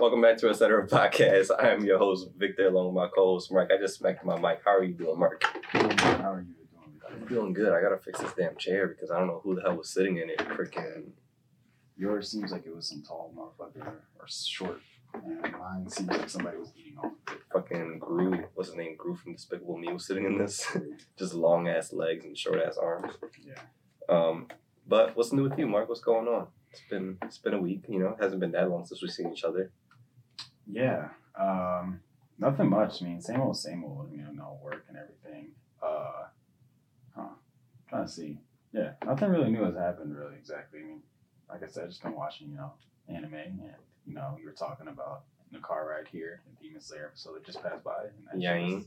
Welcome back to Et Cetera Podcast. I am your host, Victor, along with my co-host, Mark. I just smacked my mic. How are you doing, Mark? How are you doing? I'm doing good. I gotta fix this damn chair because I don't know who the hell was sitting in it. Freaking. Yours seems like it was some tall motherfucker or short. And mine seems like somebody was eating off of it. Fucking Gru, what's his name? Gru from Despicable Me was sitting in this. Just long ass legs and short ass arms. Yeah. Um, but what's new with you, Mark? What's going on? It's been it's been a week. You know, it hasn't been that long since we've seen each other. Yeah. Um, nothing much. I mean, same old, same old. You know, no work and everything. Uh, huh. trying to see. Yeah, nothing really new has happened. Really, exactly. I mean, like I said, just been watching, you know, anime, and you know, you were talking about the car ride here, the Demon Slayer episode that just passed by. And was,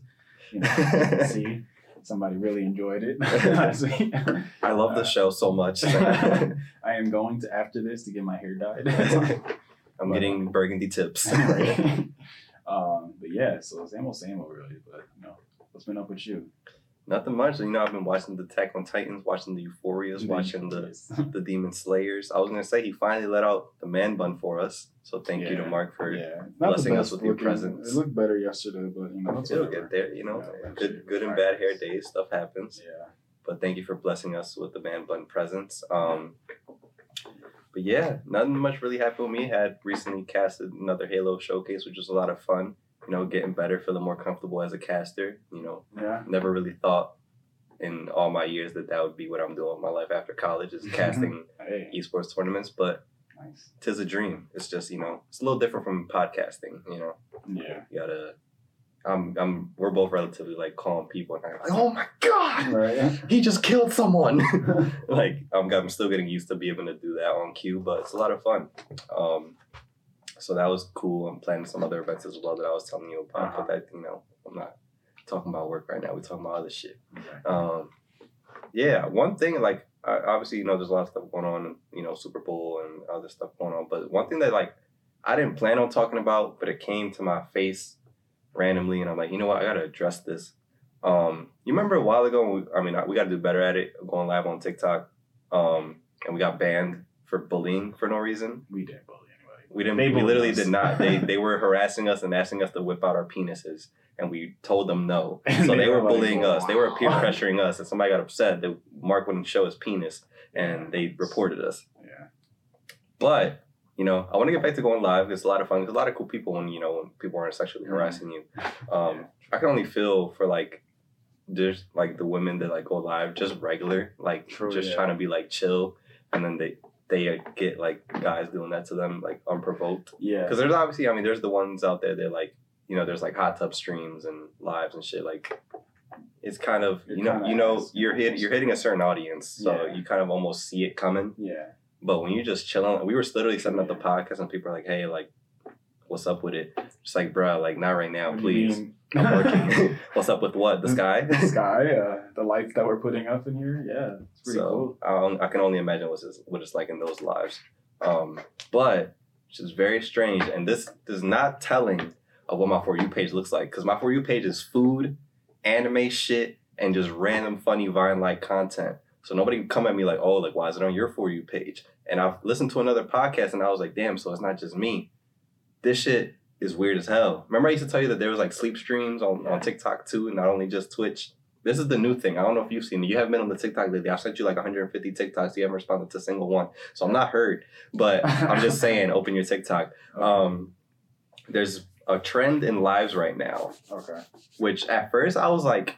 You know, see, somebody really enjoyed it. I love the Uh, show so much. I am going to after this to get my hair dyed. I'm getting burgundy tips. um, but yeah, so same old, same old, really. But you know, what's been up with you? Nothing much. You know, I've been watching the Attack on Titans, watching the Euphorias, watching the the Demon Slayers. I was gonna say he finally let out the man bun for us. So thank you to Mark for yeah, blessing us with your presence. It looked better yesterday, but you know, it'll whatever. get there, you know. Yeah, good good and bad hair days, stuff happens. Yeah, But thank you for blessing us with the man bun presence. Um but yeah, nothing much really happened with me. Had recently casted another Halo showcase, which was a lot of fun. You know, getting better, feeling more comfortable as a caster. You know, yeah, never really thought in all my years that that would be what I'm doing with my life after college is casting hey, esports tournaments. But nice. tis a dream. It's just you know it's a little different from podcasting. You know, Yeah, you gotta. I'm I'm we're both relatively like calm people, and I'm like, oh my god, right. he just killed someone. like I'm I'm still getting used to being able to do that on cue, but it's a lot of fun. Um, so that was cool. I'm planning some other events as well that I was telling you about, Uh-huh. but that you know I'm not talking about work right now. We're talking about other shit. Um, yeah, one thing like I, obviously you know there's a lot of stuff going on, you know Super Bowl and other stuff going on, but one thing that like I didn't plan on talking about, but it came to my face randomly, and I'm like, you know what, I gotta address this. Um, you remember a while ago? We, I mean, we got to do better at it. Going live on TikTok, um, and we got banned for bullying for no reason. We didn't bully anybody. We didn't. They we literally us. did not. They they were harassing us and asking us to whip out our penises, and we told them no. And So they they were were like, bullying us. They were peer pressuring us, and somebody got upset that Mark wouldn't show his penis, and they reported us. Yeah, But you know, I want to get back to going live. It's a lot of fun. There's a lot of cool people when you know when people aren't sexually Mhm. harassing you. Um, I can only feel for like just like the women that like go live, just regular, like True, just yeah. trying to be like chill, and then they they get like guys doing that to them like unprovoked. yeah. Because there's obviously, I mean, there's the ones out there that like, you know, there's like hot tub streams and lives and shit. Like, it's kind of you know, you know, you're hit, you're hitting a certain audience, so Yeah. you kind of almost see it coming. Yeah, But when you're just chilling, we were literally setting up the podcast, and people are like, "Hey, like, what's up with it?" Just like, bro, like not right now, What please. I'm working. what's up with what? The sky? the sky, uh, the lights that we're putting up in here. Yeah, it's pretty so cool. I, I can only imagine what it's, what it's like in those lives. Um, but it's just very strange, and this is not telling of what my for you page looks like because my for you page is food, anime shit, and just random funny Vine like content. So nobody come at me like, oh, like why is it on your for you page? And I've listened to another podcast, and I was like, damn, so it's not just me. This shit is weird as hell. Remember, I used to tell you that there was like sleep streams on, on TikTok too, and not only just Twitch. This is the new thing. I don't know if you've seen it. You haven't been on the TikTok lately. I've sent you like 150 TikToks. You haven't responded to a single one. So I'm not hurt, but I'm just saying, open your TikTok. Um, there's a trend in lives right now, okay. which at first I was like,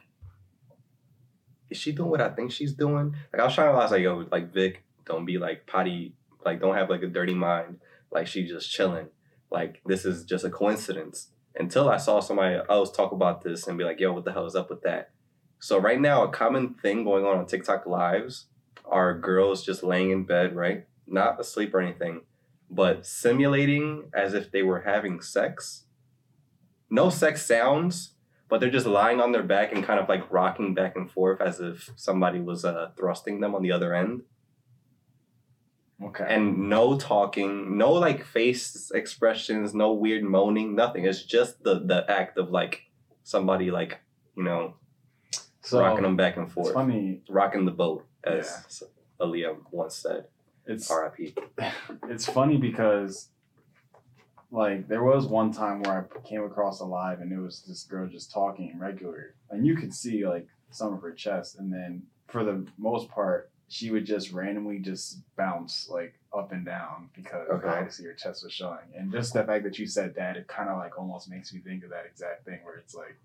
is she doing what I think she's doing? Like I was trying to, was like, yo, like Vic, don't be like potty, like don't have like a dirty mind. Like she's just chilling. Like this is just a coincidence. Until I saw somebody else talk about this and be like, yo, what the hell is up with that? So right now, a common thing going on on TikTok lives are girls just laying in bed, right? Not asleep or anything, but simulating as if they were having sex. No sex sounds, but they're just lying on their back and kind of like rocking back and forth as if somebody was uh, thrusting them on the other end. Okay. And no talking, no like face expressions, no weird moaning, nothing. It's just the the act of like somebody like you know so rocking them back and forth. funny. rocking the boat, as Aaliyah once said. It's R.I.P. it's funny because like there was one time where I came across a live and it was this girl just talking regular, and you could see like some of her chest, and then for the most part, she would just randomly just bounce like up and down because Okay. obviously her chest was showing, and just the fact that you said that, it kind of like almost makes me think of that exact thing where it's like.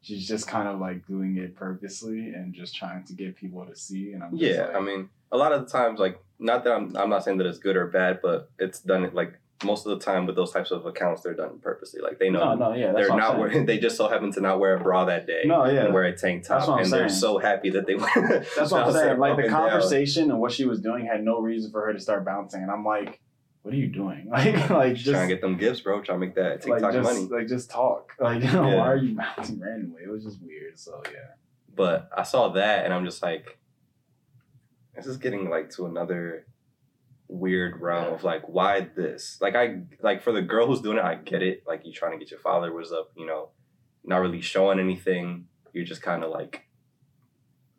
She's just kind of like doing it purposely and just trying to get people to see. And I'm just Yeah, like, I mean, a lot of the times, like, not that I'm, I'm not saying that it's good or bad, but it's done like most of the time with those types of accounts, they're done purposely. Like they know no, no, yeah, they're not wearing, they just so happen to not wear a bra that day. No, yeah. and wear a tank top, That's what I'm and they're so happy that they. That's what I'm saying. Like the conversation and what she was doing had no reason for her to start bouncing, and I'm like, "What are you doing? Like, like Just just trying to get them gifts, bro. Trying to make that TikTok like just money. like just talk. Like, you know, Yeah. why are you bouncing randomly? It was just weird. So yeah, But I saw that, and I'm just like, this is getting like to another weird realm of like, why this? Like I like for the girl who's doing it, I get it. Like you trying to get your followers up, you know, not really showing anything. You're just kind of like,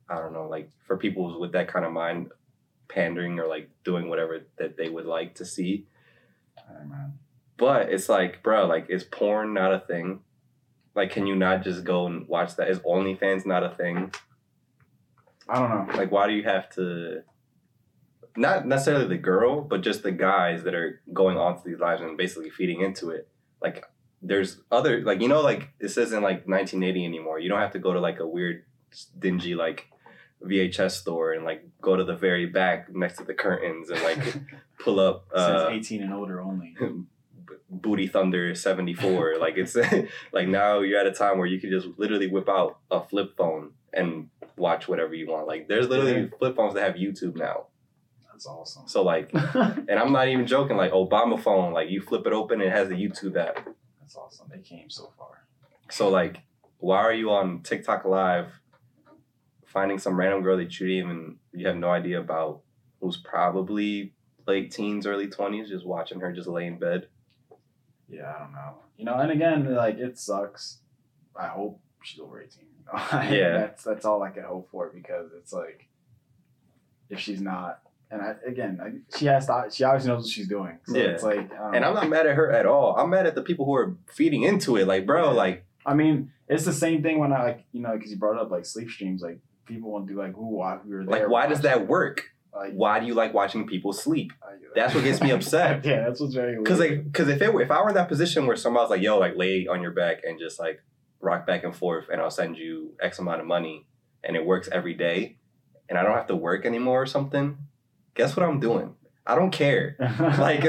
I don't know, like for people with that kind of mind, pandering or like doing whatever that they would like to see. But it's like, bro, like, is porn not a thing? Like, can you not just go and watch that? Is OnlyFans not a thing? I don't know. Like, why do you have to? Not necessarily the girl, but just the guys that are going onto these lives and basically feeding into it. Like, there's other, like, you know, like, this isn't like 1980 anymore. You don't have to go to like a weird, dingy, like, VHS store and like go to the very back next to the curtains and like pull up. Says Uh, 18 and older only. Booty Thunder 74. like it's like now you're at a time where you can just literally whip out a flip phone and watch whatever you want. Like there's literally Yeah. flip phones that have YouTube now. That's awesome. So like and I'm not even joking, like Obama phone, like you flip it open and it has the YouTube app. That's awesome. They came so far. So like why are you on TikTok live finding some random girl that you didn't even you have no idea about who's probably late teens, early twenties, just watching her just lay in bed. Yeah, I don't know. You know, and again, like it sucks. I hope she's over 18. You know? Yeah. that's that's all I can hope for because it's like if she's not, and I, again, I, she has to. She obviously knows what she's doing. So Yeah. it's like, And. I'm not mad at her at all. I'm mad at the people who are feeding into it. Like, bro, Yeah. like, I mean, it's the same thing when I like, you know, because you brought up like sleep streams. Like people want to do like, who, why, we were there. like, why does that work? Like, Why do you like watching people sleep? That's what gets me upset. yeah, that's what's very weird. Because like, because if it if I were in that position where somebody's like, yo, like, lay on your back and just like rock back and forth, and I'll send you X amount of money, and it works every day, and I don't have to work anymore or something. Guess what I'm doing? I don't care. Like,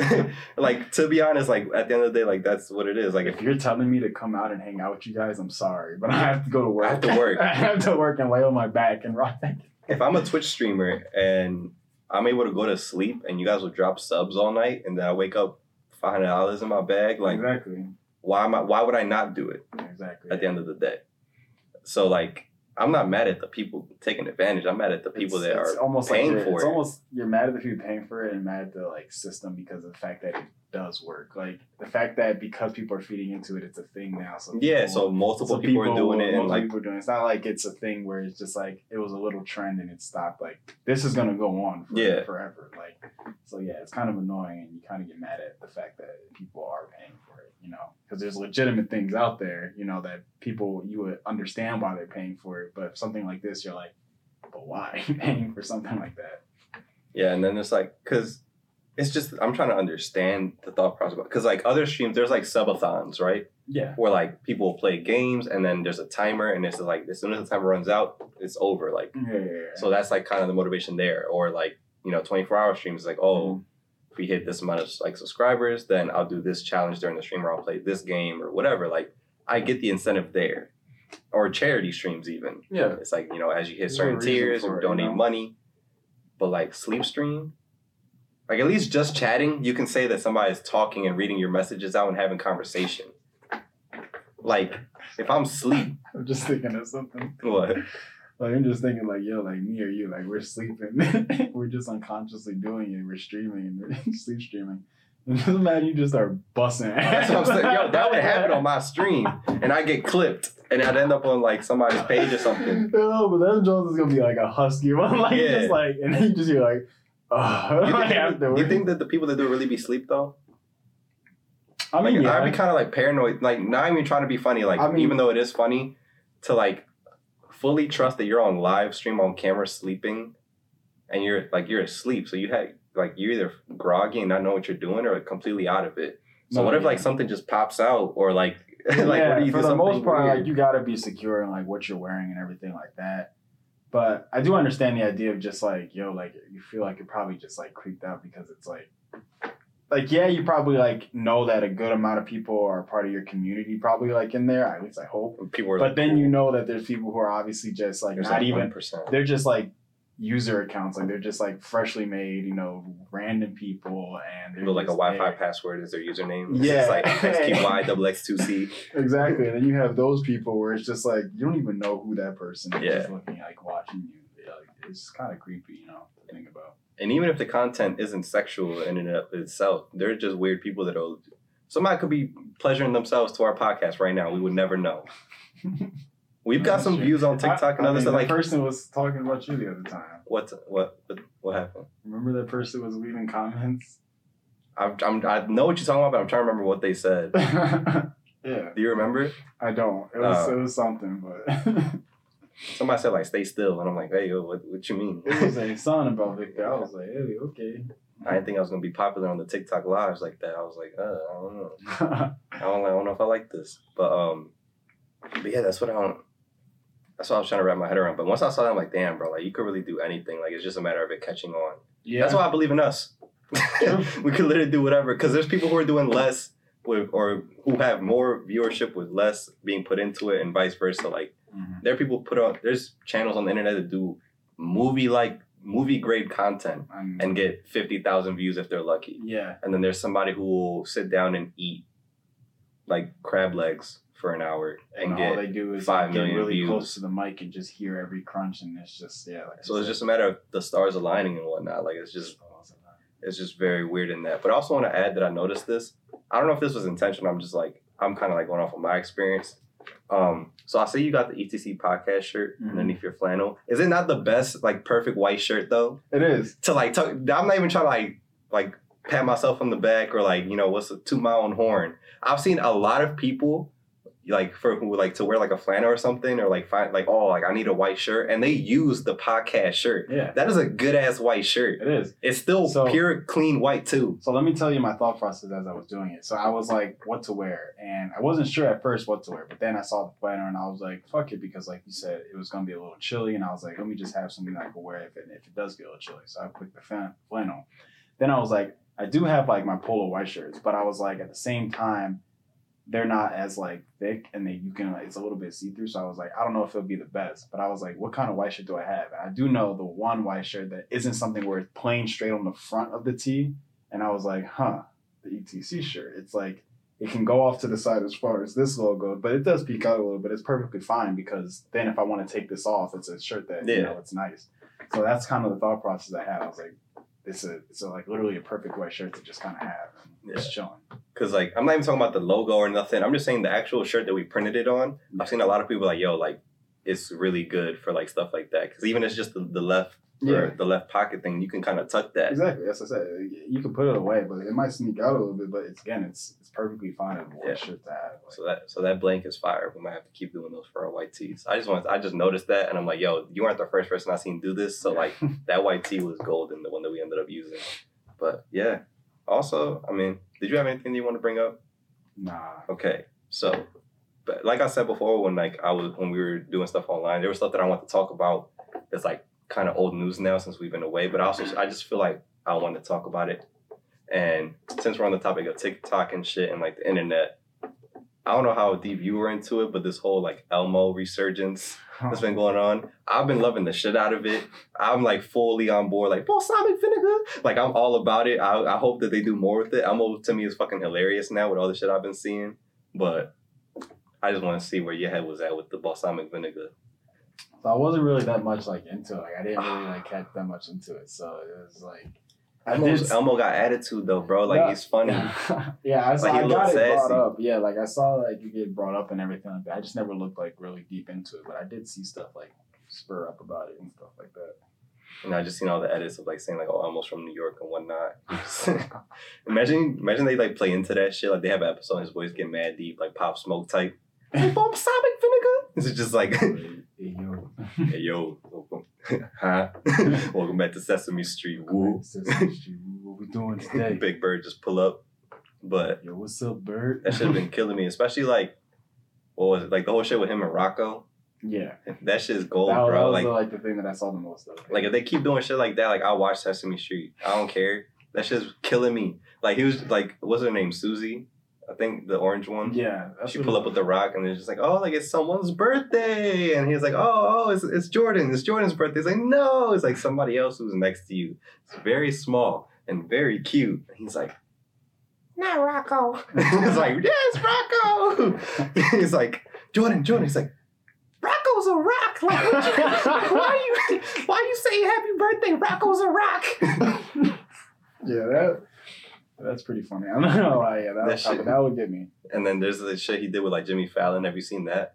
like to be honest, like at the end of the day, like that's what it is. Like if you're telling me to come out and hang out with you guys, I'm sorry, but I have to go to work. I have to work. I have to work and lay on my back and rock back. if I'm a Twitch streamer and I'm able to go to sleep and you guys will drop subs all night and then I wake up five hundred dollars in my bag, like exactly, why am I why would I not do it exactly. at the end of the day? So like I'm not mad at the people taking advantage. I'm mad at the people It's- that it's are almost paying like for it's it. almost you're mad at the people paying for it and mad at the like system because of the fact that it does work. Like the fact that because people are feeding into it, it's a thing now. So yeah, people- so multiple so people, are doing it and like people doing it. It's not like it's a thing where it's just like it was a little trend and it stopped. Like this is gonna go on for, Yeah. forever. Like so, yeah, it's kind of annoying, and you kind of get mad at the fact that people are paying for it. You know, because there's legitimate things out there. You know that people you would understand why they're paying for it, but something like this, you're like, but why are you paying for something like that? Yeah, and then it's like, cause it's just I'm trying to understand the thought process because like other streams, there's like subathons, right? Yeah, Where like people play games and then there's a timer and it's like as soon as the timer runs out, it's over. Like yeah, yeah. yeah. so that's like kind of the motivation there. Or like you know, 24 hour streams like oh. Mm-hmm. We hit this amount of like subscribers, then I'll do this challenge during the stream, or I'll play this game, or whatever. Like, I get the incentive there, or charity streams even. yeah, It's like, you know, as you hit There's certain tiers or you donate know? money. But like sleep stream, like at least just chatting, you can say that somebody's talking and reading your messages out and having conversation. Like if I'm sleep, I'm just thinking of something. what? Like I'm just thinking, like yo, like me or you, like we're sleeping, we're just unconsciously doing it. We're streaming we're sleep streaming. And just imagine you just start busting. That's what I'm saying. Yo, that would happen on my stream, and I get clipped, and I'd end up on like somebody's page or something. No, but then Jones is gonna be like a husky one, like Yeah. just like, and then you just hear like, oh, You like think, afterwards. you think that the people that do it really be sleep though? I mean, like, yeah. I'd be kind of like paranoid, like not even trying to be funny, like I mean- even though it is funny, to like fully trust that you're on live stream on camera sleeping, and you're like you're asleep, so you had like you're either groggy and not know what you're doing, or completely out of it. So No, what if yeah. like something just pops out, or like like yeah, what do you for the most part, weird? like you got to be secure in like what you're wearing and everything like that. But I do understand the idea of just like yo, like you feel like you're probably just like creeped out because it's like, like yeah, you probably like know that a good amount of people are part of your community, probably like in there. At least I hope. people are But like, then you know that there's people who are obviously just like not like even. 1%. They're just like user accounts, like they're just like freshly made, you know, random people, and they're like a Wi-Fi there. password is their username. It's Yeah. like double X2C. Exactly. And then you have those people where it's just like you don't even know who that person is Yeah. looking like watching you. Yeah, like, it's kind of creepy, you know, to think about. And even if the content isn't sexual in and of itself, they're just weird people that are. Somebody could be pleasuring themselves to our podcast right now. We would never know. We've got oh, some true. views on TikTok and I, I other stuff. that Like, person was talking about you the other time. what, what, what, what happened? Remember that person was leaving comments? I'm, I'm, I know what you're talking about, but I'm trying to remember what they said. yeah, Do you remember? I don't. It was Oh. it was something, but Somebody said like "stay still," and I'm like, "Hey, yo, what, what you mean?" it was a song about Victor. I was like, hey, okay. I didn't think I was gonna be popular on the TikTok lives like that. I was like, uh, I don't know. I don't, I don't know if I like this, but um, but yeah, that's what I don't. That's what I was trying to wrap my head around. But once I saw that, I'm like, damn, bro, like you could really do anything. Like it's just a matter of it catching on. yeah, That's why I believe in us. we could literally do whatever because there's people who are doing less with or who have more viewership with less being put into it, and vice versa. Like Mhm. there are people put on there's channels on the internet that do movie like movie grade content and get fifty thousand views if they're lucky. yeah, And then there's somebody who will sit down and eat like crab legs for an hour and, and all get they do is five get really views. close to the mic and just hear every crunch, and it's just yeah. Like so it's just a matter of the stars aligning and whatnot. Like it's just it's just very weird in that. But I also want to add that I noticed this. I don't know if this was intentional. I'm just like I'm kind of like going off of my experience. Um, so I see you got the ETC podcast shirt Mhm. underneath your flannel. Is it not the best like perfect white shirt though? It is. To like, talk, I'm not even trying to like like pat myself on the back or like you know what's a toot my own horn. I've seen a lot of people like for who like to wear like a flannel or something or like find like oh like I need a white shirt and they use the podcast shirt. Yeah, That is a good ass white shirt. it is. It's still So- pure clean white too. So let me tell you my thought process as I was doing it. So I was like, what to wear, and I wasn't sure at first what to wear, but then I saw the planner and I was like, fuck it, because like you said, it was gonna be a little chilly, and I was like, let me just have something I can wear if it if it does get a little chilly. So I picked the fan- flannel. Then I was like, I do have like my polo white shirts, but I was like, at the same time, they're not as like thick, and they you can like, it's a little bit see through. So I was like, I don't know if it'll be the best, but I was like, what kind of white shirt do I have? And I do know the one white shirt that isn't something where it's plain straight on the front of the tee. And I was like, huh, the ETC shirt. It's like it can go off to the side as far as this logo, but it does peek out a little bit. It's perfectly fine because then if I want to take this off, it's a shirt that you know it's nice. So that's kind of the thought process I had. I was like, it's a it's a, like literally a perfect white shirt to just kind of have. And Just chilling. Cause like I'm not even talking about the logo or nothing. I'm just saying the actual shirt that we printed it on. I've seen a lot of people like, yo, like it's really good for like stuff like that. Cause even it's just the, the left or the left pocket thing, you can kind of tuck that. Exactly. As I said, you can put it away, but it might sneak out a little bit. But it's again, it's it's perfectly fine as a white Yeah. shirt to have. Like, So that so that blank is fire. We might have to keep doing those for our white tees. I just want I just noticed that and I'm like, yo, you aren't the first person I seen do this. So like that white tee was golden, the one that we ended up using. But yeah. Also, I mean, did you have anything you want to bring up? nah. Okay, so, but like I said before, when like I was when we were doing stuff online, there was stuff that I want to talk about. It's like kind of old news now since we've been away. But I also I just feel like I want to talk about it. And since we're on the topic of TikTok and shit and like the internet, I don't know how deep you were into it, but this whole like Elmo resurgence that's been going on, I've been loving the shit out of it. I'm like fully on board, like balsamic vinegar. Like I'm all about it. I, I hope that they do more with it. Elmo to me is fucking hilarious now with all the shit I've been seeing. But I just want to see where your head was at with the balsamic vinegar. So I wasn't really that much like into it. Like I didn't really like catch that much into it. So it was like I Elmo's, did- Elmo got attitude though, bro. Like Yeah. he's funny. yeah, I saw. Like, I got it brought up. Yeah, like I saw like you get brought up and everything like that. I just never looked like really deep into it, but I did see stuff like spur up about it and stuff like that. And I just seen all the edits of like saying like, "Oh, almost from New York and whatnot." imagine, imagine they like play into that shit. Like they have an episode, and his voice get mad deep, like Pop Smoke type. Hey, balsamic vinegar. This is just like, Hey, yo. hey yo, welcome, huh? welcome back to Sesame Street. Woo. Sesame Street, What we doing today? Big Bird just pull up, but Yo, what's up, Bird? that should have been killing me, especially like, what was it? Like the whole shit with him and Rocco. Yeah. That shit is gold, that, that bro. was Like, the, like the thing that I saw the most of. like if they keep doing shit like that, like I'll watch Sesame Street. I don't care. That shit's killing me. Like he was like, what's her name? Susie, I think the orange one. yeah, She what pull up with the rock and it's just like, oh, like it's someone's birthday, and he's like, oh, oh, it's, it's Jordan. It's Jordan's birthday. It's like, no, it's like somebody else who's next to you. It's very small and very cute. And he's like, not Rocco. it's like, yes, Rocco. he's like, Jordan, Jordan. He's like, Rocco's a rock. Like, what you- why you why you say happy birthday? Rocco's a rock. Yeah, that that's pretty funny. I'm not gonna lie. Yeah, that, That that, shit- would, that would get me. and then there's the shit he did with like Jimmy Fallon. Have you seen that?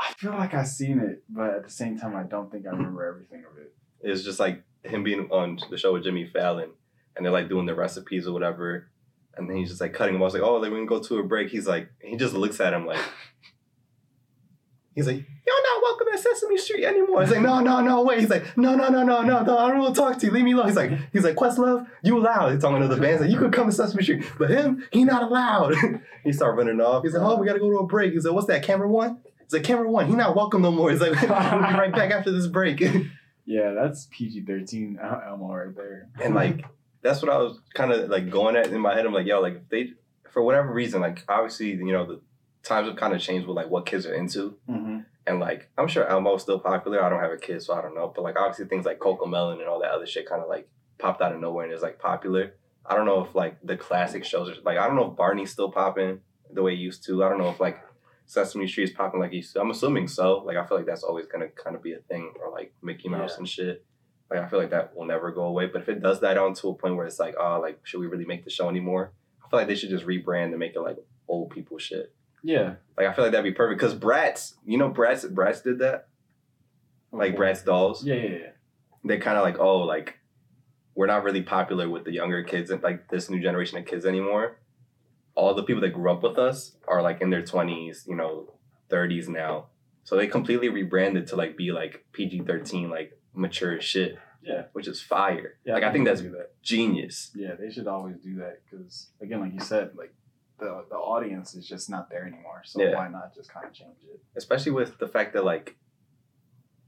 I feel like I've seen it, but at the same time, I don't think I remember everything of it. It's just like him being on the show with Jimmy Fallon, and they're like doing the recipes or whatever, and then he's just like cutting him off. Like, oh, they're gonna go to a break. He's like, he just looks at him like, he's like, you're not Sesame Street anymore. He's like, no, no, no, wait. He's like, no, no, no, no, no, no. I don't want to talk to you. Leave me alone. He's like, he's like, Questlove, you allowed. He's talking to the bands like, you could come to Sesame Street, but him, he not allowed. he start running off. He's like, oh, we gotta go to a break. He's like, what's that? Camera one. He's like, camera one. He not welcome no more. He's like, we'll be right back after this break. Yeah, that's PG thirteen Elmo right there. and like that's what I was kind of like going at in my head. I'm like, yo, like if they for whatever reason, like obviously you know the times have kind of changed with like what kids are into, Mm-hmm. And like I'm sure Elmo's still popular. I don't have a kid, so I don't know. But like obviously things like Cocomelon and all that other shit kind of like popped out of nowhere and is like popular. I don't know if like the classic shows are like I don't know if Barney's still popping the way it used to. I don't know if like Sesame Street is popping like it used to. I'm assuming so. Like I feel like that's always gonna kind of be a thing, or like Mickey Mouse Yeah. and shit. Like I feel like that will never go away. But if it does die down to a point where it's like, oh, like should we really make the show anymore? I feel like they should just rebrand and make it like old people shit. Yeah, Like I feel like that'd be perfect because Bratz, you know, Bratz, Bratz did that. Oh, like Bratz dolls, Yeah, yeah, yeah. they kind of like, oh, like we're not really popular with the younger kids and like this new generation of kids anymore. All the people that grew up with us are like in their twenties, you know, thirties now. So they completely rebranded to like be like PG thirteen, like mature shit, Yeah, which is fire. yeah. like I think that's that. genius. Yeah, they should always do that because again, like you said, like the the audience is just not there anymore. So Yeah. why not just kind of change it? especially with the fact that like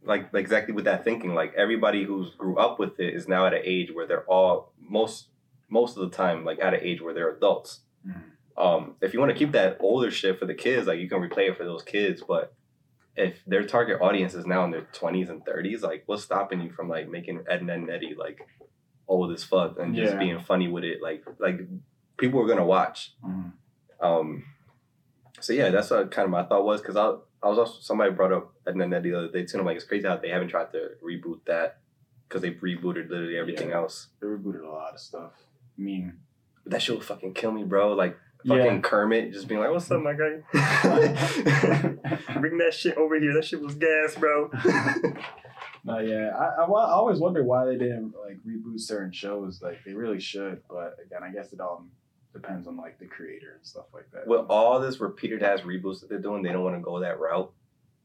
like exactly with that thinking like everybody who's grew up with it is now at an age where they're all most most of the time like at an age where they're adults Mhm. um if you want to keep that older shit for the kids like you can replay it for those kids but if their target audience is now in their 20s and 30s like what's stopping you from like making ed and Ed and eddie like old as fuck and just Yeah. being funny with it like like people were gonna watch Mhm. um, so yeah, that's what kind of my thought was because I I was also somebody brought up Ed and Ed the other day too. And I'm like, it's crazy how they haven't tried to reboot that because they've rebooted literally everything Yeah. else. They rebooted a lot of stuff. I mean, But that shit would fucking kill me, bro. Like fucking yeah. Kermit just being like, "What's up, my guy? Bring that shit over here. That shit was gas, bro." No, yeah. I, I, I always wonder why they didn't like reboot certain shows. Like they really should, but again, I guess it all depends on like the creator and stuff like that. With all this repeated ass reboots that they're doing, they don't want to go that route.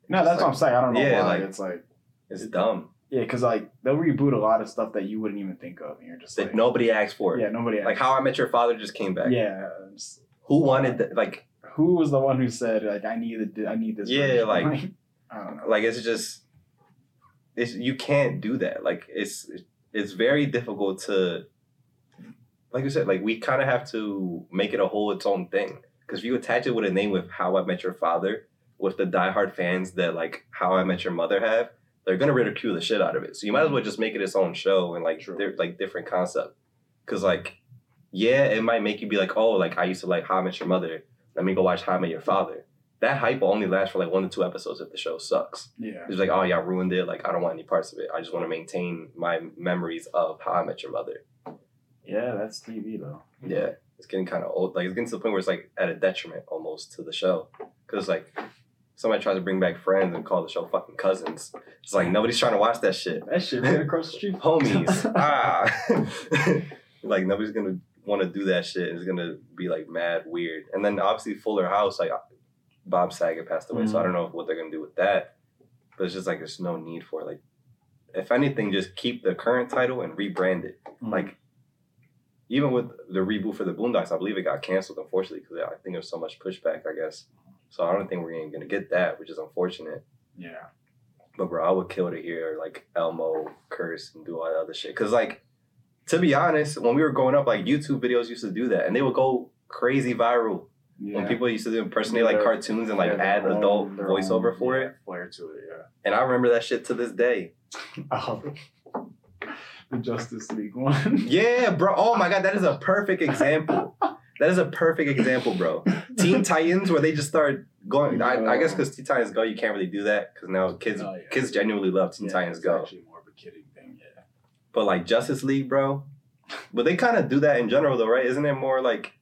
no, that's what I'm saying. I don't know Yeah, why. like- it's like It's dumb. yeah, because like they'll reboot a lot of stuff that you wouldn't even think of, and you're just That like nobody asked for it. Yeah, nobody. Asked. Like How I Met Your Father just came back. yeah. it's- Who wanted that? Like who was the one who said like I need the I need this? Yeah, version?" like- I don't know. like it's just it's you can't do that like it's it's very difficult to like you said like we kind of have to make it a whole its own thing. Because if you attach it with a name with how i met your father with the diehard fans that like how i met your mother have they're gonna ridicule the shit out of it. So you might as well mm-hmm. just make it its own show and like they're like different concept. Because like yeah it might make you be like oh like i used to like how i met your mother. Let me go watch how i met your father. That hype will only last for like one to two episodes if the show sucks. Yeah, it's like, oh, y'all ruined it. Like, I don't want any parts of it. I just want to maintain my memories of how I met your mother. Yeah, that's TV though. Yeah, it's getting kind of old. Like, it's getting to the point where it's like at a detriment almost to the show. Because, like, somebody tries to bring back Friends and call the show fucking Cousins. It's like nobody's trying to watch that shit. That shit right across the street. Homies, ah, like nobody's gonna want to do that shit. It's gonna be like mad weird. And then obviously Fuller House, like Bob Saget passed away, so I don't know what they're gonna do with that. But it's just like there's no need for it. like, if anything, just keep the current title and rebrand it. Mm. Like, even with the reboot for the Boondocks, I believe it got canceled, unfortunately, because I think there's so much pushback, I guess. So I don't think we're even gonna get that, which is unfortunate. yeah. But bro, I would kill to hear like Elmo curse and do all that other shit. Cause like, to be honest, when we were growing up, like YouTube videos used to do that, and they would go crazy viral. Yeah. When people used to impersonate like cartoons and like Yeah, add their own- adult voiceover own, for yeah, it, Flair to it, yeah. and I remember that shit to this day. Oh. The Justice League one. Yeah, bro. Oh my god, that is a perfect example. That is a perfect example, bro. Teen Titans, where they just start going. I, I guess because Teen Titans Go, you can't really do that because now oh, kids Oh, yeah. kids genuinely love Teen Yeah, Titans Go. actually more of a kidding thing, yeah. But like Justice League, bro. But they kind of do that in general, though, right? Isn't it more like,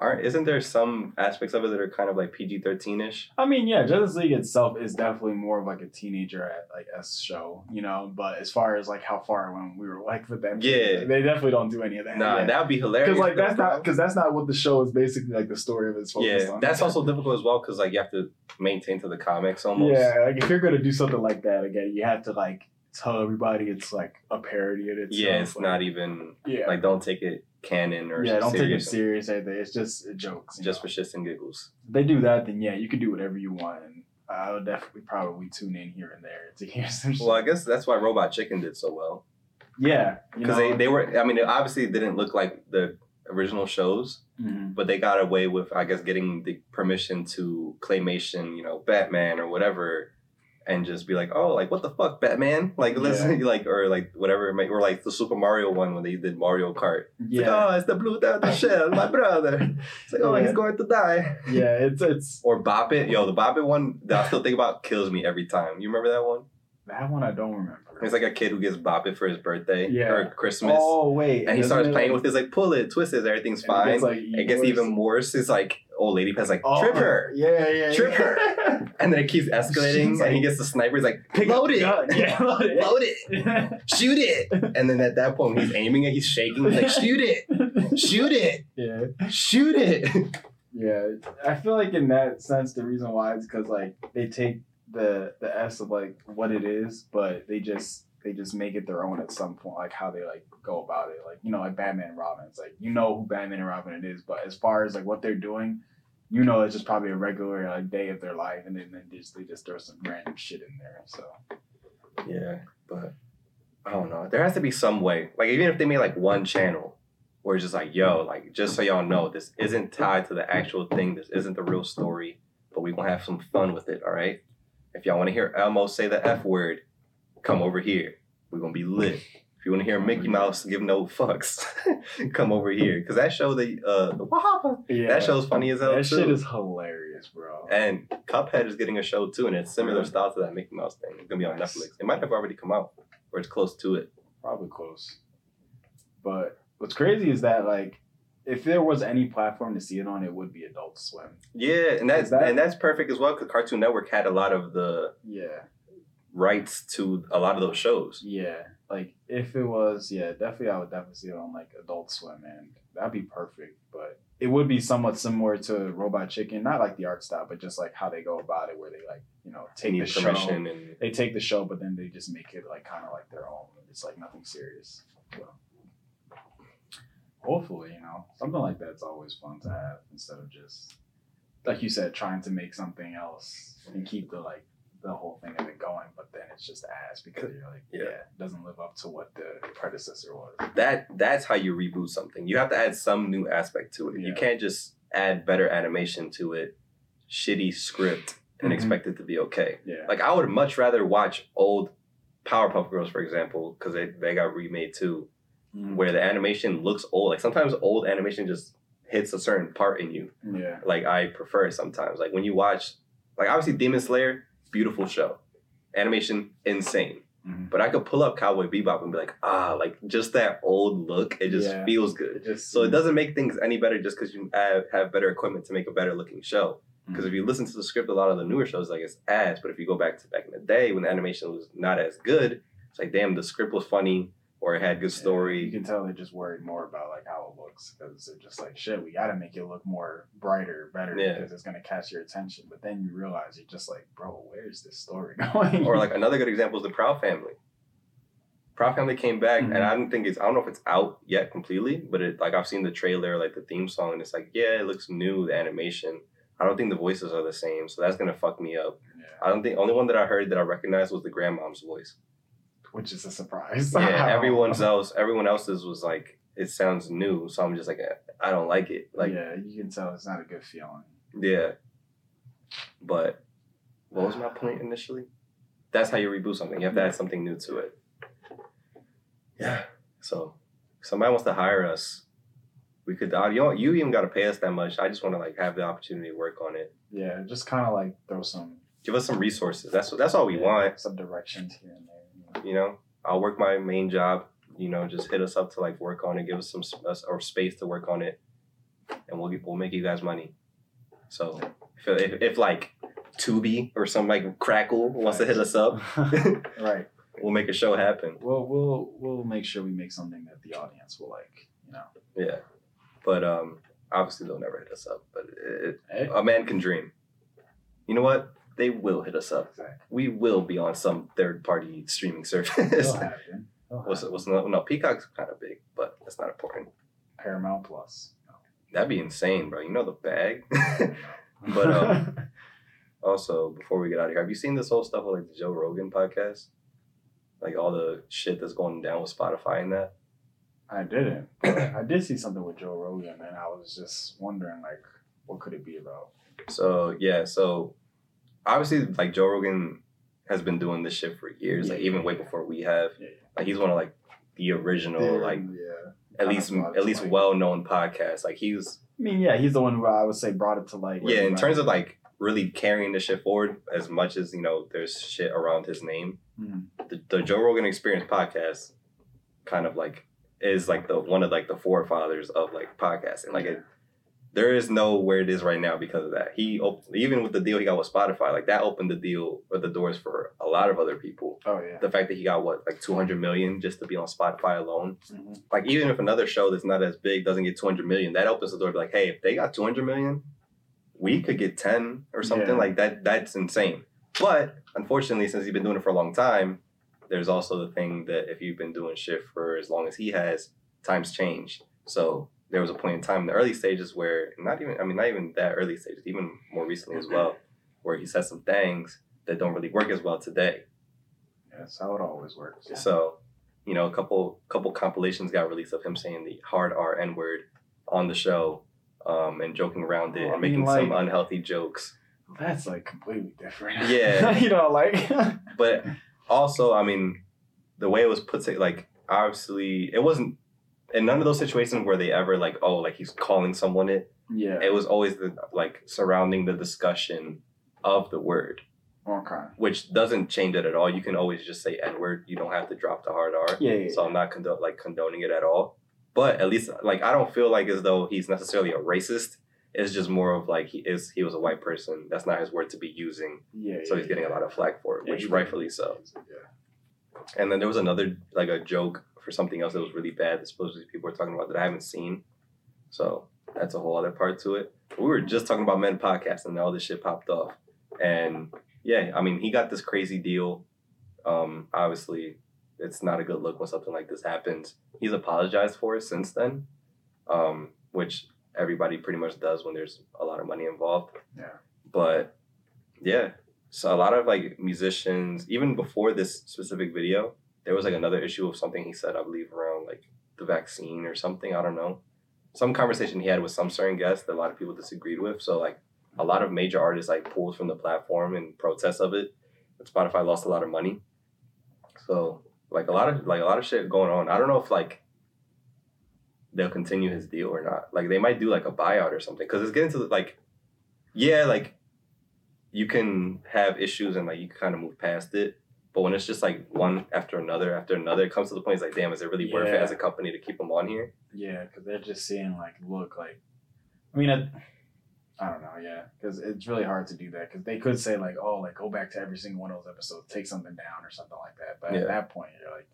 aren't? Isn't there some aspects of it that are kind of like PG thirteen ish? I mean, yeah, Justice League itself is definitely more of like a teenager at like S show, you know. But as far as like how far when we were like with them, Yeah. they definitely don't do any of that. Nah, yeah. that'd be hilarious. because like that's not because that's not what the show is basically like the story of it's focused Yeah, on. that's also difficult as well because like you have to maintain to the comics almost. yeah. Like if you're gonna do something like that again, you have to like tell everybody it's like a parody of it. Yeah, it's not even Yeah, like don't take it canon or yeah. Don't take it serious. anything. It's just jokes. Just know. for shits and giggles. If they do that, then yeah, you can do whatever you want, and I'll definitely probably tune in here and there to hear some. shit. Well, I guess that's why Robot Chicken did so well yeah, because they, they were. I mean, it obviously didn't look like the original shows, Mhm. but they got away with, I guess, getting the permission to claymation, you know, Batman or whatever, and just be like, oh, like what the fuck, Batman? Like let's listen, like or like whatever, it might- or like the Super Mario one when they did Mario Kart. It's yeah, like, oh, it's the blue the shell, my brother. It's like, oh, Yeah. he's going to die. yeah. It's it's Or Bop It, yo, the Bop It one that I still think about kills me every time. You remember that one? That one I don't remember. It's like a kid who gets Bop It for his birthday Yeah. or Christmas, Oh wait, and he starts playing like- with his like pull it, twist it, everything's fine. It gets, like, it gets even worse. It's like old lady has like Oh, trip her, Yeah, yeah, Trip yeah. and then it keeps escalating, She's and he gets the sniper. He's like, Pick load it, gun. Yeah, load it. load it, shoot it. And then at that point, he's aiming it, he's shaking. He's like, shoot it, shoot it, yeah. shoot it. Yeah, I feel like in that sense, the reason why is because like they take the the s of like what it is, but they just they just make it their own at some point, like how they like go about it. Like you know, like Batman and Robin. It's like you know who Batman and Robin it is, but as far as like what they're doing, you know, it's just probably a regular like day of their life, and then, then they just they just throw some random shit in there. So Yeah, but I don't know. There has to be some way. Like even if they made like one channel where it's just like, yo, like just so y'all know, this isn't tied to the actual thing. This isn't the real story, but we gonna have some fun with it. All right. If y'all want to hear Elmo say the f word, come over here. We're gonna be lit. If you want to hear Mickey Mouse give no fucks, come over here. Cause that show the uh the Wahapa, yeah, that show's funny as hell that too. shit is hilarious, bro. and Cuphead is getting a show too, and it's similar style to that Mickey Mouse thing. It's gonna be on Nice. Netflix. It might have already come out, or it's close to it. Probably close. But what's crazy is that like if there was any platform to see it on, it would be Adult Swim. Yeah, and that's that- and that's perfect as well because Cartoon Network had a lot of the Yeah. rights to a lot of those shows. Yeah. Like if it was, yeah, definitely I would definitely see it on like Adult Swim and that'd be perfect. But it would be somewhat similar to Robot Chicken, not like the art style, but just like how they go about it where they like, you know, take the show. and They take the show, but then they just make it like kind of like their own. It's like nothing serious. So, hopefully, you know, something like that's always fun to have instead of just like you said, trying to make something else and keep the like the whole thing of it going, but then it's just ass because you're like, Yeah. yeah, it doesn't live up to what the predecessor was. that that's how you reboot something. You have to add some new aspect to it. You can't just add better animation to it, shitty script, and Mhm. expect it to be okay. Yeah. Like I would much rather watch old Powerpuff Girls, for example, because they, they got remade too, Mhm. where the animation looks old. Like sometimes old animation just hits a certain part in you. yeah. like I prefer it sometimes. Like when you watch, like obviously Demon Slayer, beautiful show, animation insane. Mhm. But I could pull up Cowboy Bebop and be like, ah, like just that old look, it just Yeah. feels good. It just So it doesn't make things any better just because you have, have better equipment to make a better looking show. Because if you listen to the script, a lot of the newer shows like it's ads. But if you go back to back in the day when the animation was not as good, it's like damn, the script was funny or it had good story. You can tell they're just worried more about like how it looks because they're just like shit. We got to make it look more brighter, better Yeah. because it's gonna catch your attention. But then you realize you're just like, bro, where's this story going? or like another good example is the Proud Family. Proud Family came back, Mhm. and I don't think it's I don't know if it's out yet completely, but it like I've seen the trailer, like the theme song, and it's like yeah, it looks new, the animation. I don't think the voices are the same, so that's gonna fuck me up. yeah, I don't think only one that I heard that I recognized was the grandmom's voice. Which is a surprise. Yeah, everyone's else, everyone else's was like it sounds new, so I'm just like I don't like it. Like yeah, you can tell it's not a good feeling. yeah, but what was my point initially? That's how you reboot something. You have to add something new to it. Yeah. So, somebody wants to hire us. We could. uh, You don't, you even got to pay us that much. I just want to like have the opportunity to work on it. Yeah, just kind of like throw some. Give us some resources. That's that's all we yeah, want. Some directions here and there. You know. I'll work my main job. You know, just hit us up to like work on it. Give us some us- or space to work on it, and we'll we'll make you guys money. So if, if, if like Tubi or some like Crackle wants to hit us up, right. we'll make a show happen. Well, we'll we'll make sure we make something that the audience will like. You know. Yeah, but um, obviously they'll never hit us up. But it, Hey, a man can dream. You know what? They will hit us up. exactly. We will be on some third party streaming service. What's what's no, no Peacock's kind of big, but that's not important. Paramount Plus. That'd be insane, bro. You know the bag. But, um, also, before we get out of here, have you seen this whole stuff with like the Joe Rogan podcast? Like all the shit that's going down with Spotify and that. I didn't. I did see something with Joe Rogan, and I was just wondering, like, what could it be about? So yeah, so obviously like Joe Rogan has been doing this shit for years, like even way before we have. Yeah. Like he's one of like the original, Yeah, like yeah. at least at least light. well known podcasts. Like he was I mean, yeah, he's the one who I would say brought it to light. yeah, in everybody- terms of like really carrying the shit forward as much as you know there's shit around his name. Mhm. The, the Joe Rogan Experience podcast kind of like is like the one of like the forefathers of like podcasting. Like it, there is no where it is right now because of that. He op- even with the deal he got with Spotify, like that opened the deal or the doors for a lot of other people. Oh yeah. The fact that he got what like two hundred million just to be on Spotify alone. Mhm. Like even if another show that's not as big doesn't get two hundred million, that opens the door to be like, hey, if they got two hundred million, we could get ten or something Yeah. like that. That's insane. But unfortunately, since he's been doing it for a long time, there's also the thing that if you've been doing shit for as long as he has, times change. So there was a point in time in the early stages where not even I mean not even that early stages, even more recently as well, where he said some things that don't really work as well today. Yeah, that's how it always works. Yeah. So, you know, a couple couple compilations got released of him saying the hard R N word on the show, um, and joking around it Well, and making some unhealthy jokes. That's like completely different. Yeah. you know, like But also, I mean, the way it was put to like obviously it wasn't in none of those situations where they ever like, oh, like he's calling someone it. yeah. It was always the like surrounding the discussion of the word, Okay. which doesn't change it at all. You can always just say N word. You don't have to drop the hard R. Yeah. yeah, so I'm not condo- like condoning it at all. But at least like I don't feel like as though he's necessarily a racist. It's just more of like he is he was a white person. That's not his word to be using. yeah. So yeah, he's getting a lot of flack for it, Yeah, which rightfully so. Yeah. And then there was another like a joke for something else that was really bad that supposedly people were talking about that I haven't seen. So that's a whole other part to it. We were just talking about men podcasts and all this shit popped off. And yeah, I mean he got this crazy deal. Um, obviously it's not a good look when something like this happens. He's apologized for it since then. Um, which everybody pretty much does when there's a lot of money involved. Yeah. But yeah. So a lot of like musicians, even before this specific video, there was like another issue of something he said, I believe, around like the vaccine or something. I don't know. Some conversation he had with some certain guests that a lot of people disagreed with. So like a lot of major artists like pulled from the platform in protest of it. And Spotify lost a lot of money. So like a lot of like a lot of shit going on. I don't know if like they'll continue his deal or not. Like they might do like a buyout or something because it's getting to like, yeah, like you can have issues and like you kind of move past it. But when it's just like one after another after another, it comes to the point it's like, damn, is it really worth it as a company to keep them on here? Yeah, because they're just seeing like, look, like, I mean, I, I don't know, yeah, because it's really hard to do that. Because they could say like, oh, like go back to every single one of those episodes, take something down or something like that. But Yeah. at that point, you're like,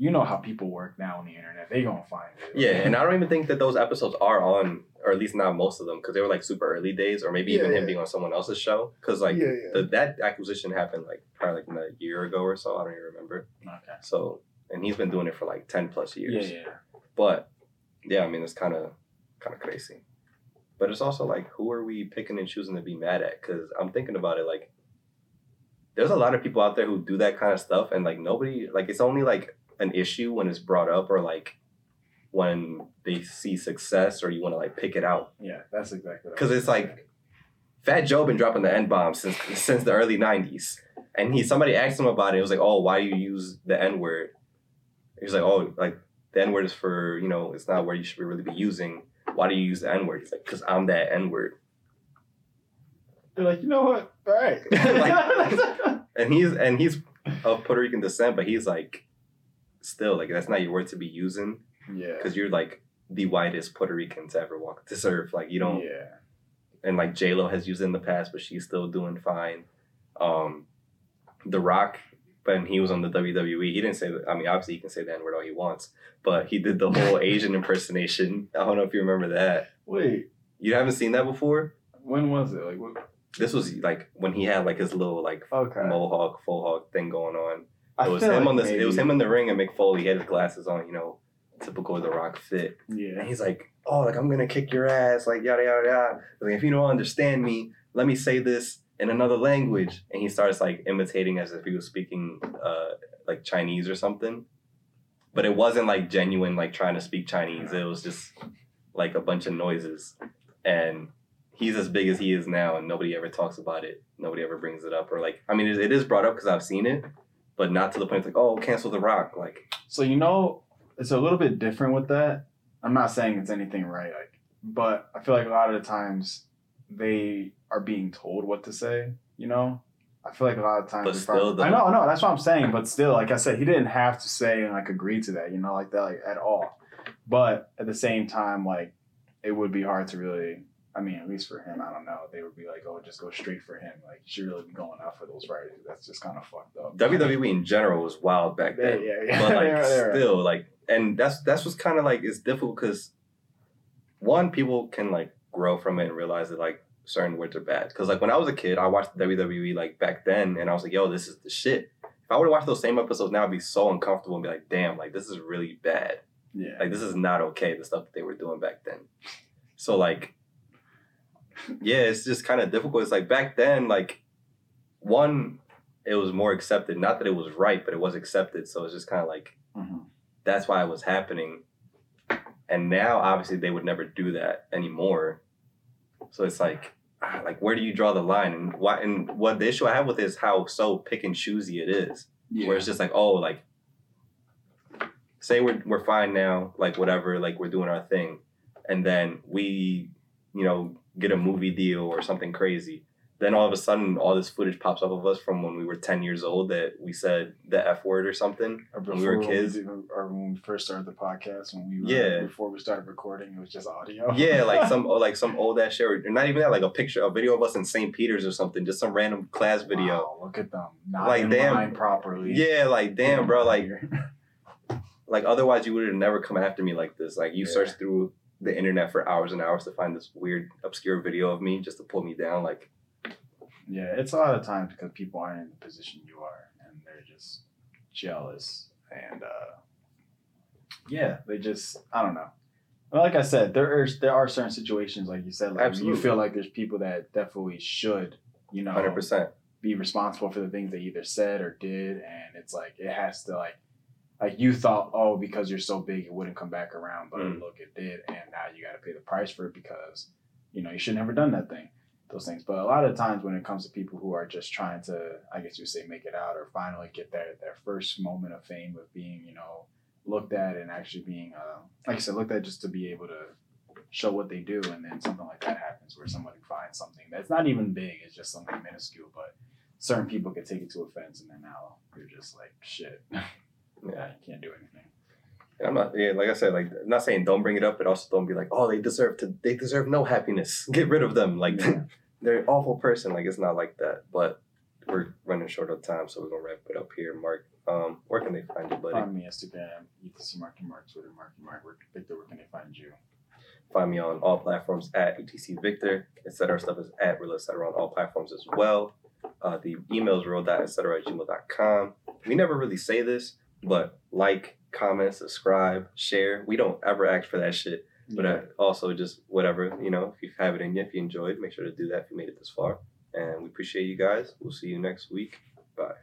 you know how people work now on the internet. They gonna find it. Yeah, and I don't even think that those episodes are on, or at least not most of them, because they were like super early days, or maybe Yeah, even him being on someone else's show. Because like yeah, yeah. the, that acquisition happened like probably like a year ago or so. I don't even remember. okay. So, and he's been doing it for like ten plus Yeah, years. yeah. But yeah, I mean it's kind of kind of crazy. But it's also like who are we picking and choosing to be mad at? Because I'm thinking about it like there's a lot of people out there who do that kind of stuff, and like nobody like it's only like an issue when it's brought up or like when they see success or you want to like pick it out. Yeah, that's exactly. Because it's like Fat Joe been dropping the N bomb since since the early '90s, and he somebody asked him about it. It was like, "Oh, why do you use the N word?" He's like, "Oh, like the N word is for you know, it's not where you should really be using. Why do you use the N word?" He's like, "Cause I'm that N word." They're like, you know what? All right. Like- And he's and he's of Puerto Rican descent, but he's like, still like that's not your word to be using yeah. because you're like the whitest Puerto Rican to ever walk this earth. Like you don't. Yeah. and like J Lo has used it in the past, but she's still doing fine. Um, The Rock, when he was on the WWE, he didn't say that. I mean, obviously he can say the N word all he wants, but he did the whole Asian impersonation. I don't know if you remember that. Wait, You haven't seen that before? when was it? Like, what? This was like when he had like his little like Okay. mohawk, faux hawk thing going on. I It was him like on the. It was him in the ring, and Mick Foley he had his glasses on. You know, typical of The Rock fit. Yeah. And he's like, "Oh, like I'm gonna kick your ass, like yada yada yada. Like if you don't understand me, let me say this in another language." And he starts like imitating as if he was speaking uh like Chinese or something. But it wasn't like genuine, like trying to speak Chinese. It was just like a bunch of noises. And he's as big as he is now, and nobody ever talks about it. Nobody ever brings it up, or like, I mean, it, it is brought up because I've seen it, but not to the point it's like, oh, cancel The Rock. Like, So you know, it's a little bit different with that. I'm not saying it's anything right, like, but I feel like a lot of the times they are being told what to say. You know, I feel like a lot of times. But still, I, though- I know, I know, that's what I'm saying. But still, like I said, he didn't have to say and like agree to that. You know, like that, like at all. But at the same time, like it would be hard to really. I mean, at least for him, I don't know. They would be like, "Oh, just go straight for him." Like, you should really be going out for those writers. That's just kind of fucked up. WWE in general was wild back then. yeah, yeah. but like They're- they're- still like and that's that's what's kind of like it's difficult because one people can like grow from it and realize that like certain words are bad because like when i was a kid i watched wwe like back then and i was like yo this is the shit if i would have watched those same episodes now i'd be so uncomfortable and be like damn like this is really bad yeah. like this is not okay the stuff that they were doing back then so like yeah it's just kind of difficult it's like back then like one it was more accepted not that it was right but it was accepted so it's just kind of like Mhm. that's why it was happening. And now, obviously, they would never do that anymore. So it's like, ah, like where do you draw the line? And why? And what the issue I have with it is how so pick and choosy it is. Yeah. Where it's just like, oh, like say we're we're fine now, like whatever, like we're doing our thing, and then we, you know, get a movie deal or something crazy. Then all of a sudden, all this footage pops up of us from when we were ten years old that we said the f word or something. Or when we were kids. did- or when we first started the podcast, when we were, Yeah. before we started recording, it was just audio. Yeah, like some like some old ass shit, or not even that, like a picture, a video of us in St. Peter's or something, just some random class video. Wow, look at them, not Like, damn. properly. Yeah, like damn, bro, like like otherwise you would have never come after me like this. Like you Yeah. search through the internet for hours and hours to find this weird obscure video of me just to pull me down. Like yeah, it's a lot of times because people aren't in the position you are, and they're just jealous, and uh, yeah, they just I don't know. Well, like I said, there are there are certain situations, like you said, like Absolutely. you feel like there's people that definitely should, you know, hundred percent. be responsible for the things they either said or did and it's like it has to like like you thought oh because you're so big it wouldn't come back around. But Mm. look it did and now you got to pay the price for it because you know you should never done that thing those things. But a lot of times when it comes to people who are just trying to i guess you would say make it out or finally get their their first moment of fame of being you know looked at and actually being uh, like i said looked at just to be able to show what they do and then something like that happens where somebody finds something that's not even big it's just something minuscule but certain people can take it to offense and then now you're just like shit yeah you can't do anything And I'm not, yeah, like I said, like I'm not saying don't bring it up, but also don't be like, oh, they deserve to, they deserve no happiness. Get rid of them. Like Yeah. they're an awful person. Like it's not like that. But we're running short of time, so we're gonna wrap it up here. Mark, um, where can they find you, buddy? Find me Instagram, ETC Marky Mark, Twitter Marky Mark. Where, Victor, where can they find you? Find me on all platforms at ETC Victor, etc. Stuff is at real etc. on all platforms as well. Uh, the email is real etc. at gmail.com. We never really say this, but like, comment, subscribe, share. We don't ever ask for that shit. But uh, also just whatever, you know, if you have it in you, if you enjoyed, make sure to do that if you made it this far. And we appreciate you guys. We'll see you next week. Bye.